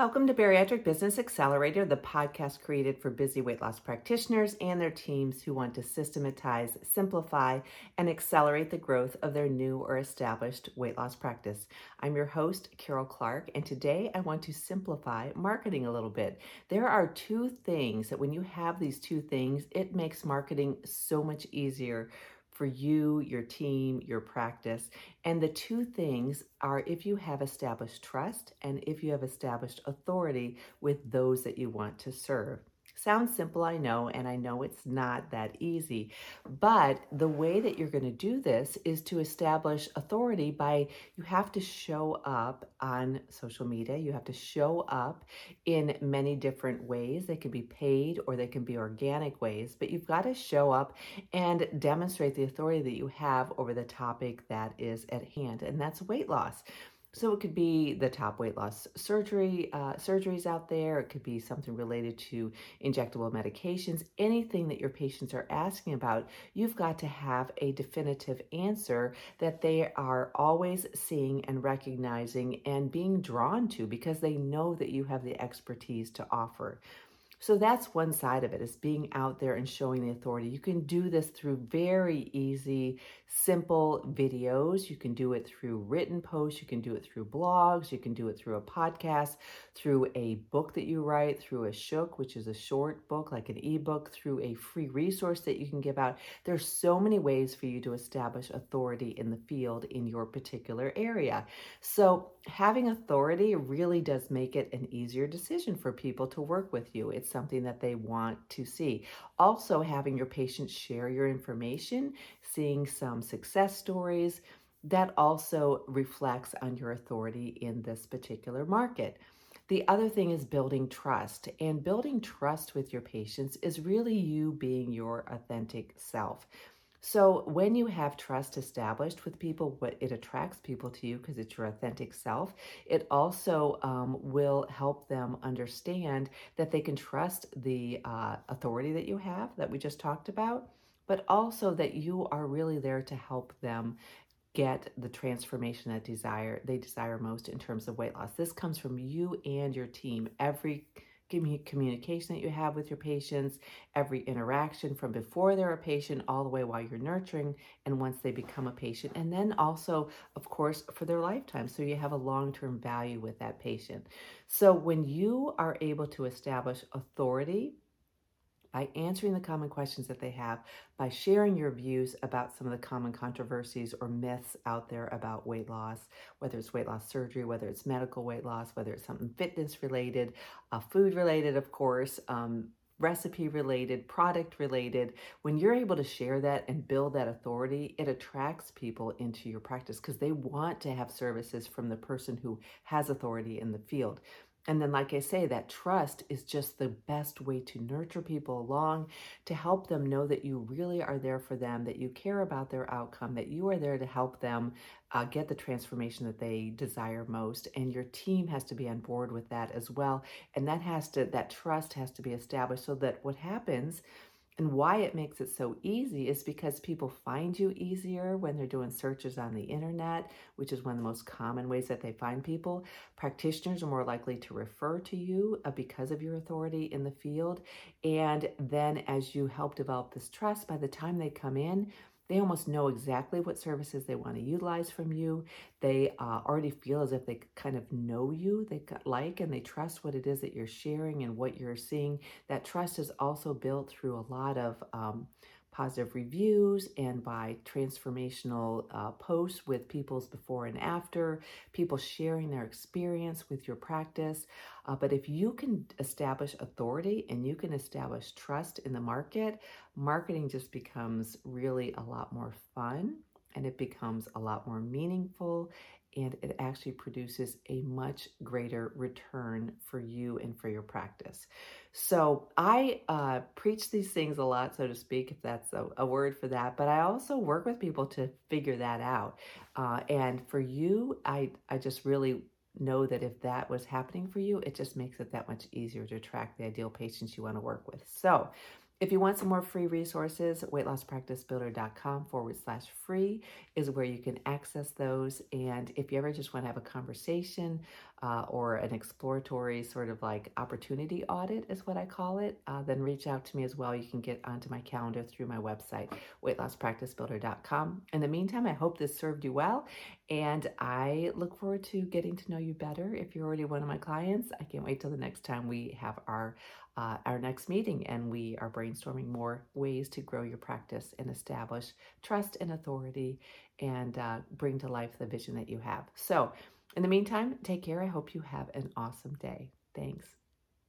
Welcome to Bariatric Business Accelerator, the podcast created for busy weight loss practitioners and their teams who want to systematize, simplify, and accelerate the growth of their new or established weight loss practice. I'm your host, Karol Clark, and today I want to simplify marketing a little bit. There are two things that when you have these two things, it makes marketing so much easier for you, your team, your practice. And the two things are if you have established trust and if you have established authority with those that you want to serve. Sounds simple, I know, and I know it's not that easy. But the way that you're going to do this is to establish authority by you have to show up on social media. You have to show up in many different ways. They can be paid or they can be organic ways, but you've got to show up and demonstrate the authority that you have over the topic that is at hand, and that's weight loss. So it could be the top weight loss surgery uh, surgeries out there. It could be something related to injectable medications. Anything that your patients are asking about, you've got to have a definitive answer that they are always seeing and recognizing and being drawn to because they know that you have the expertise to offer. So that's one side of it is being out there and showing the authority. You can do this through very easy, simple videos. You can do it through written posts. You can do it through blogs. You can do it through a podcast, through a book that you write, through a shook, which is a short book, like an ebook, through a free resource that you can give out. There's so many ways for you to establish authority in the field in your particular area. So having authority really does make it an easier decision for people to work with you. It's something that they want to see. Also, having your patients share your information, seeing some success stories, that also reflects on your authority in this particular market. The other thing is building trust. And building trust with your patients is really you being your authentic self. So when you have trust established with people, what it attracts people to you because it's your authentic self. It also um, will help them understand that they can trust the uh, authority that you have that we just talked about, but also that you are really there to help them get the transformation that desire they desire most in terms of weight loss. This comes from you and your team. Every communication that you have with your patients, every interaction from before they're a patient all the way while you're nurturing and once they become a patient. And then also, of course, for their lifetime. So you have a long term value with that patient. So when you are able to establish authority, by answering the common questions that they have, by sharing your views about some of the common controversies or myths out there about weight loss, whether it's weight loss surgery, whether it's medical weight loss, whether it's something fitness related, uh, food related, of course, um, recipe related, product related, when you're able to share that and build that authority, it attracts people into your practice because they want to have services from the person who has authority in the field. And then, like I say, that trust is just the best way to nurture people along, to help them know that you really are there for them, that you care about their outcome, that you are there to help them uh, get the transformation that they desire most. And your team has to be on board with that as well. And that has to, that trust has to be established so that what happens and why it makes it so easy is because people find you easier when they're doing searches on the internet, which is one of the most common ways that they find people. Practitioners are more likely to refer to you uh, because of your authority in the field. And then as you help develop this trust, by the time they come in, they almost know exactly what services they want to utilize from you. They uh, already feel as if they kind of know you, they like and they trust what it is that you're sharing and what you're seeing. That trust is also built through a lot of um, positive reviews and by transformational uh, posts with people's before and after, people sharing their experience with your practice. Uh, but if you can establish authority and you can establish trust in the market, marketing just becomes really a lot more fun and it becomes a lot more meaningful and it actually produces a much greater return for you and for your practice. So I uh, preach these things a lot, so to speak, if that's a, a, word for that. But I also work with people to figure that out. Uh, and for you, I I just really know that if that was happening for you, it just makes it that much easier to attract the ideal patients you want to work with. So if you want some more free resources, weightlosspracticebuilder.com forward slash free is where you can access those. And if you ever just want to have a conversation uh, or an exploratory sort of like opportunity audit, is what I call it, uh, then reach out to me as well. You can get onto my calendar through my website, weightlosspracticebuilder.com. In the meantime, I hope this served you well, and I look forward to getting to know you better. If you're already one of my clients, I can't wait till the next time we have our uh, our next meeting and we are brainstorming more ways to grow your practice and establish trust and authority and uh, bring to life the vision that you have. So, in the meantime, take care. I hope you have an awesome day. Thanks.